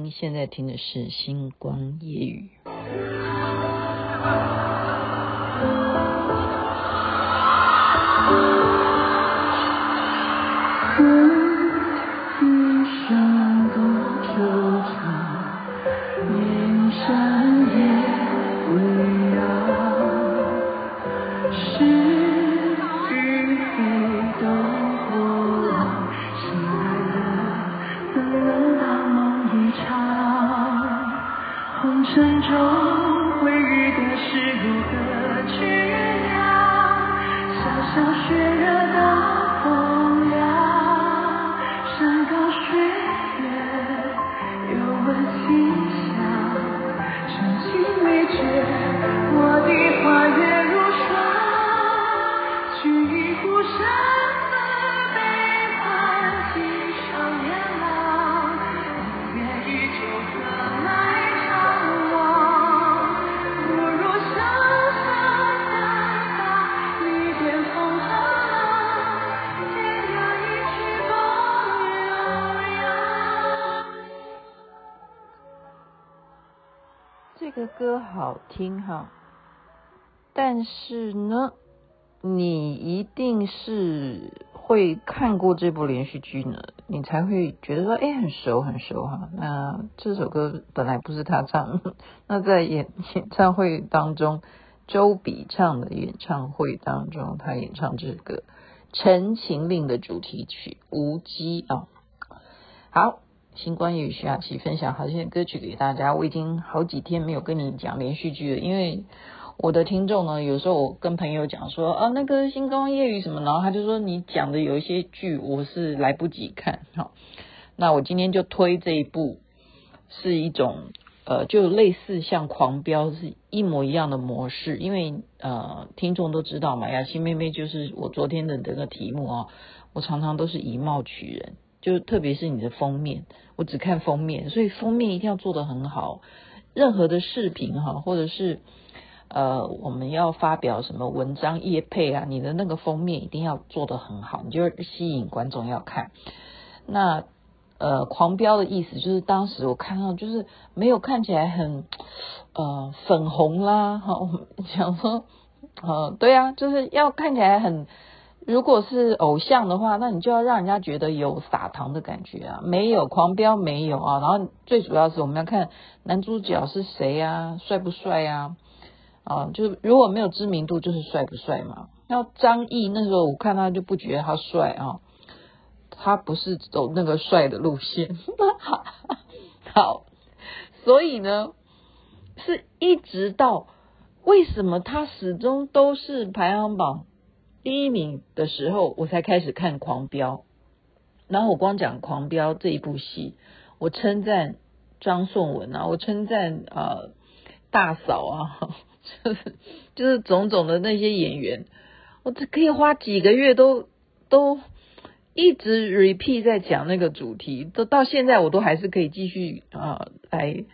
您，现在听的是《星光夜深重回忆的是如何去掉萧萧雪热刀锋凉。听哈，但是呢，你一定是会看过这部连续剧呢，你才会觉得说，哎，很熟很熟哈。那这首歌本来不是他唱，那在演演唱会当中，周笔畅的演唱会当中，他演唱这个《陈情令》的主题曲《无羁》啊。好。星光夜语徐雅琪分享好些歌曲给大家。我已经好几天没有跟你讲连续剧了，因为我的听众呢，有时候我跟朋友讲说啊，那个星光夜雨什么，然后他就说你讲的有一些剧我是来不及看，好，那我今天就推这一部，是一种呃，就类似像狂飙是一模一样的模式，因为呃，听众都知道嘛，雅琪妹妹就是我昨天的这个题目啊，我常常都是以貌取人。就特别是你的封面，我只看封面，所以封面一定要做得很好。任何的视频哈，或者是呃，我们要发表什么文章业配啊，你的那个封面一定要做得很好，你就吸引观众要看。那呃，狂飙的意思就是当时我看到就是没有看起来很呃粉红啦，哈，我想说呃，对啊，就是要看起来很。如果是偶像的话，那你就要让人家觉得有撒糖的感觉啊，没有狂飙没有啊，然后最主要是我们要看男主角是谁啊，帅不帅啊，啊，就如果没有知名度，就是帅不帅嘛。然后张译那时候我看他就不觉得他帅啊，他不是走那个帅的路线，好，所以呢，是一直到为什么他始终都是排行榜。第一名的时候，我才开始看《狂飙》，然后我光讲《狂飙》这一部戏，我称赞张颂文啊，我称赞啊大嫂啊，就是就是种种的那些演员，我这可以花几个月都都一直 repeat 在讲那个主题，都到现在我都还是可以继续啊来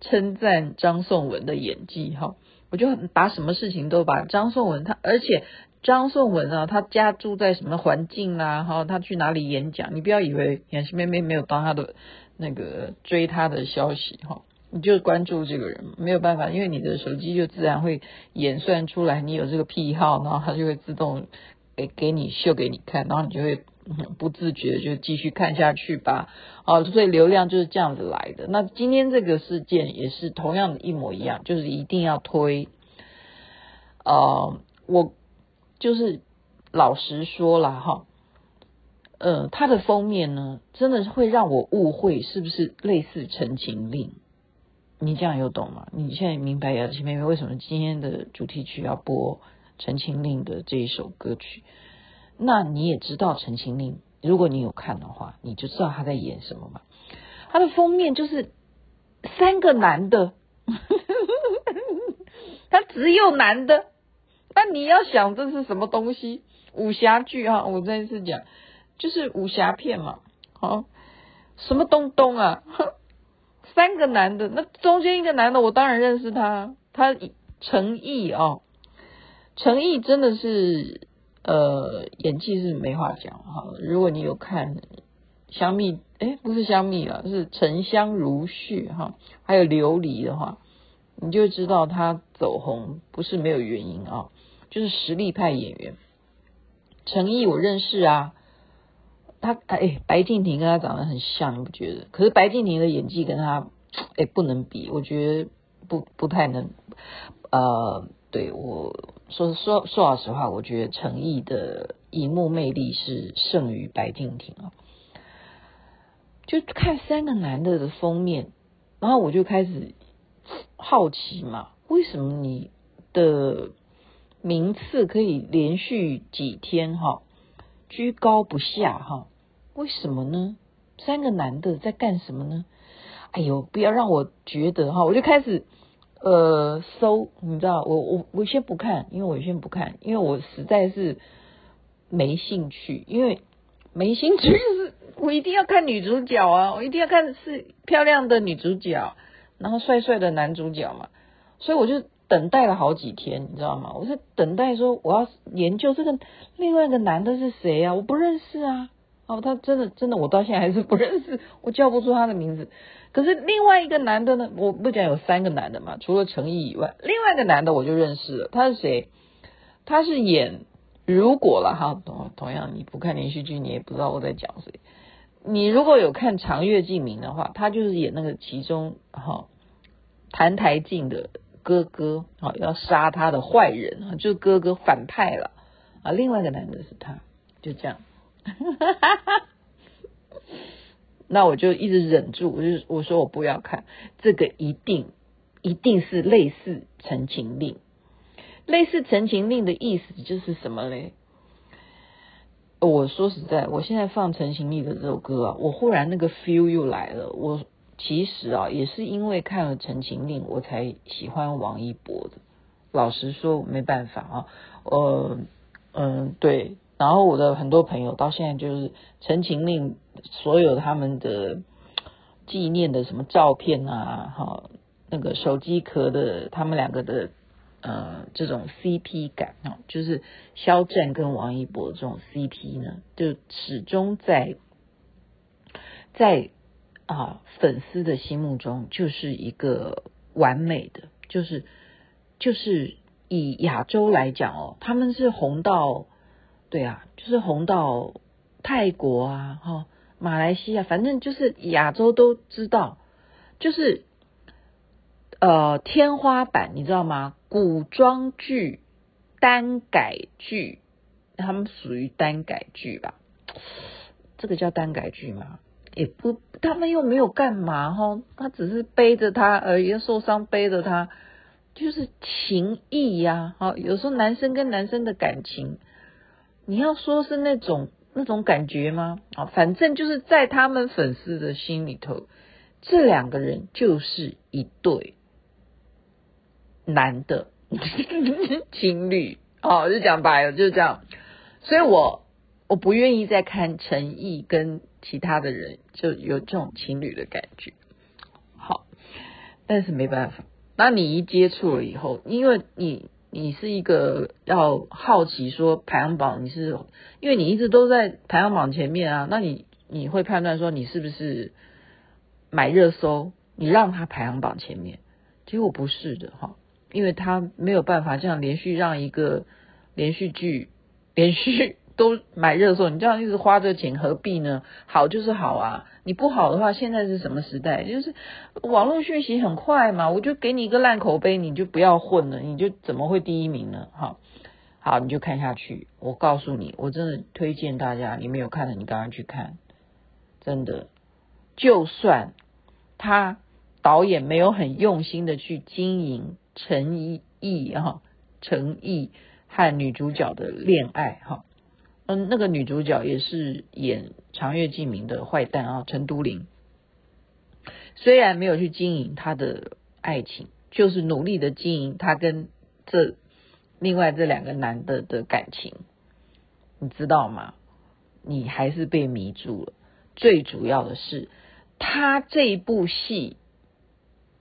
称赞张颂文的演技哈，我就把什么事情都把张颂文他，而且。张颂文啊，他家住在什么环境啊？哈，他去哪里演讲？你不要以为雅琪妹妹没有当他的那个追他的消息哈，你就关注这个人，没有办法，因为你的手机就自然会演算出来你有这个癖好，然后他就会自动给给你秀给你看，然后你就会不自觉就继续看下去吧。哦，所以流量就是这样子来的。那今天这个事件也是同样的一模一样，就是一定要推。呃，我。就是老实说了哈，呃，它的封面呢，真的是会让我误会是不是类似《陈情令》？你这样有懂吗？你现在明白雅琪妹妹为什么今天的主题曲要播《陈情令》的这一首歌曲？那你也知道《陈情令》，如果你有看的话，你就知道他在演什么嘛。他的封面就是三个男的，他只有男的。那你要想这是什么东西？武侠剧哈，我再次讲，就是武侠片嘛。好，什么东东啊？三个男的，那中间一个男的，我当然认识他，他陈毅啊，陈毅真的是呃演技是没话讲哈。如果你有看香蜜，哎，不是香蜜啊，是沉香如屑哈，还有琉璃的话，你就知道他走红不是没有原因啊，就是实力派演员。陈毅我认识啊，他哎，白敬亭跟他长得很像，你不觉得？可是白敬亭的演技跟他哎不能比，我觉得不不太能。呃，对我说说说老实话，我觉得陈毅的荧幕魅力是胜于白敬亭啊。就看三个男的的封面，然后我就开始好奇嘛，为什么你的名次可以连续几天哈居高不下哈？为什么呢？三个男的在干什么呢？哎呦，不要让我觉得哈，我就开始呃搜，你知道，我我我先不看，因为我先不看，因为我实在是没兴趣，因为没兴趣是。我一定要看女主角啊！我一定要看是漂亮的女主角，然后帅帅的男主角嘛。所以我就等待了好几天，你知道吗？我是等待说我要研究这个另外一个男的是谁啊？我不认识啊！哦，他真的真的，我到现在还是不认识，我叫不出他的名字。可是另外一个男的呢？我不讲有三个男的嘛，除了陈毅以外，另外一个男的我就认识了。他是谁？他是演如果了哈，同同样你不看连续剧，你也不知道我在讲谁。你如果有看《长月烬明》的话，他就是演那个其中哈澹台烬的哥哥，好要杀他的坏人啊，就是哥哥反派了啊。另外一个男的是他，就这样。那我就一直忍住，我就我说我不要看这个，一定一定是类似《陈情令》。类似《陈情令》的意思就是什么嘞？我说实在，我现在放陈情令的这首歌啊，我忽然那个 feel 又来了。我其实啊，也是因为看了陈情令，我才喜欢王一博的。老实说，没办法啊，呃，嗯，对。然后我的很多朋友到现在就是陈情令所有他们的纪念的什么照片啊，哈，那个手机壳的他们两个的。呃，这种 CP 感啊，就是肖战跟王一博这种 CP 呢，就始终在在啊粉丝的心目中就是一个完美的，就是就是以亚洲来讲哦，他们是红到对啊，就是红到泰国啊，哈，马来西亚，反正就是亚洲都知道，就是。呃，天花板你知道吗？古装剧、耽改剧，他们属于耽改剧吧？这个叫耽改剧吗？也不，他们又没有干嘛哈，他只是背着他而已，受伤背着他，就是情谊呀。哈，有时候男生跟男生的感情，你要说是那种那种感觉吗？啊，反正就是在他们粉丝的心里头，这两个人就是一对。男的 情侣哦，就讲白了就是这样，所以我我不愿意再看陈毅跟其他的人就有这种情侣的感觉。好，但是没办法，那你一接触了以后，因为你你是一个要好奇说排行榜，你是因为你一直都在排行榜前面啊，那你你会判断说你是不是买热搜，你让他排行榜前面，结果不是的哈。因为他没有办法这样连续让一个连续剧连续都买热搜，你这样一直花这钱何必呢？好就是好啊，你不好的话，现在是什么时代？就是网络讯息很快嘛，我就给你一个烂口碑，你就不要混了，你就怎么会第一名呢？好，好，你就看下去。我告诉你，我真的推荐大家，你没有看的，你赶快去看。真的，就算他导演没有很用心的去经营。陈毅哈，陈毅和女主角的恋爱哈，嗯，那个女主角也是演《长月烬明》的坏蛋啊，陈都灵。虽然没有去经营他的爱情，就是努力的经营他跟这另外这两个男的的感情，你知道吗？你还是被迷住了。最主要的是，他这一部戏。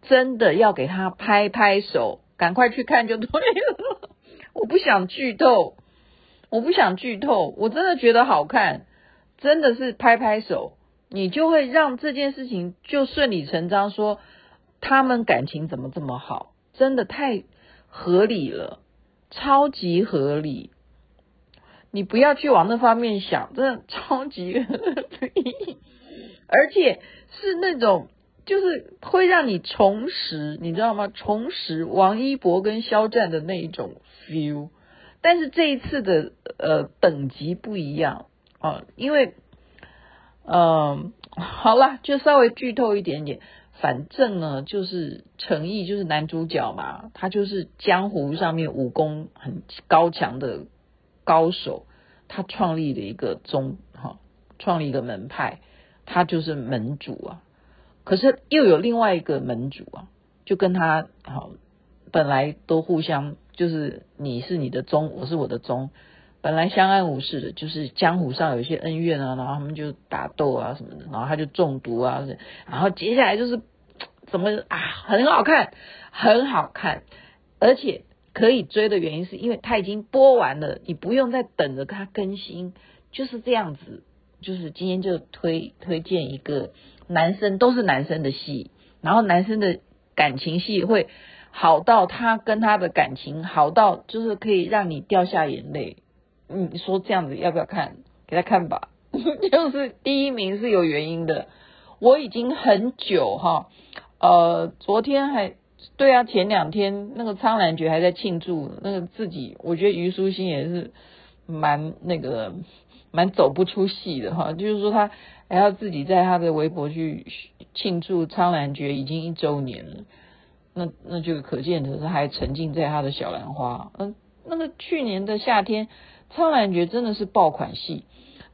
真的要给他拍拍手，赶快去看就对了。我不想剧透，我不想剧透，我真的觉得好看，真的是拍拍手。你就会让这件事情就顺理成章说，他们感情怎么这么好，真的太合理了，超级合理。你不要去往那方面想，真的超级合理，而且是那种就是会让你重拾，你知道吗？重拾王一博跟肖战的那一种 feel。但是这一次的呃等级不一样啊，因为嗯、呃，好了，就稍微剧透一点点。反正呢，就是陈毅就是男主角嘛，他就是江湖上面武功很高强的高手，他创立了一个宗哈，创立一个门派，他就是门主啊。可是又有另外一个门主啊，就跟他好本来都互相。就是你是你的宗，我是我的宗，本来相安无事的，就是江湖上有一些恩怨啊，然后他们就打斗啊什么的，然后他就中毒啊，然后接下来就是怎么啊，很好看，很好看，而且可以追的原因是因为它已经播完了，你不用再等着它更新，就是这样子。就是今天就推推荐一个男生都是男生的戏，然后男生的感情戏会。好到他跟他的感情好到就是可以让你掉下眼泪，你说这样子要不要看？给他看吧，就是第一名是有原因的。我已经很久哈，呃，昨天还对啊，前两天那个苍兰诀还在庆祝那个自己，我觉得虞书欣也是蛮那个蛮走不出戏的哈，就是说他还要自己在他的微博去庆祝苍兰诀已经一周年了。那那就可见的是，还沉浸在他的小兰花。嗯，那个去年的夏天，苍兰诀真的是爆款戏。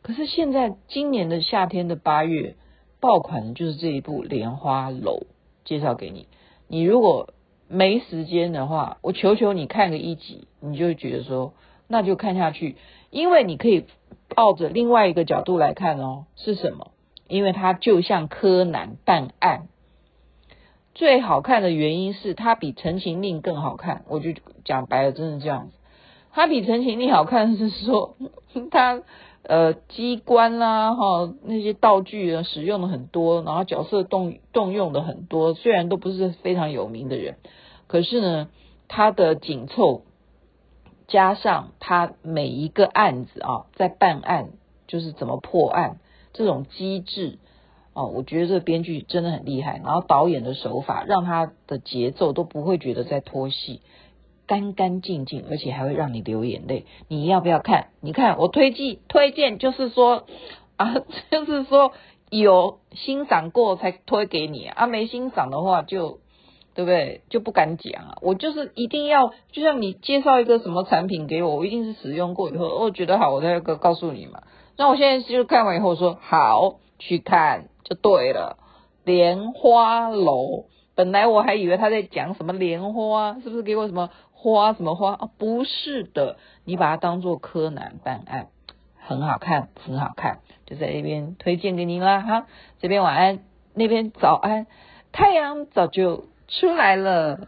可是现在今年的夏天的八月，爆款的就是这一部《莲花楼》，介绍给你。你如果没时间的话，我求求你看个一集，你就觉得说，那就看下去，因为你可以抱着另外一个角度来看哦。是什么？因为它就像柯南办案。最好看的原因是它比《陈情令》更好看，我就讲白了，真的这样子。它比《陈情令》好看是说 它呃机关啦哈那些道具啊使用的很多，然后角色动动用的很多，虽然都不是非常有名的人，可是呢它的紧凑加上它每一个案子啊在办案就是怎么破案这种机制。哦，我觉得这个编剧真的很厉害，然后导演的手法让他的节奏都不会觉得在拖戏，干干净净，而且还会让你流眼泪。你要不要看？你看我推荐推荐，就是说啊，就是说有欣赏过才推给你啊，没欣赏的话就对不对？就不敢讲啊。我就是一定要，就像你介绍一个什么产品给我，我一定是使用过以后，我觉得好，我再告告诉你嘛。那我现在就看完以后说好去看。就对了，莲花楼。本来我还以为他在讲什么莲花，是不是给我什么花什么花啊？不是的，你把它当做柯南办案，很好看，很好看，就在那边推荐给您啦哈。这边晚安，那边早安，太阳早就出来了。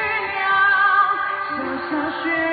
心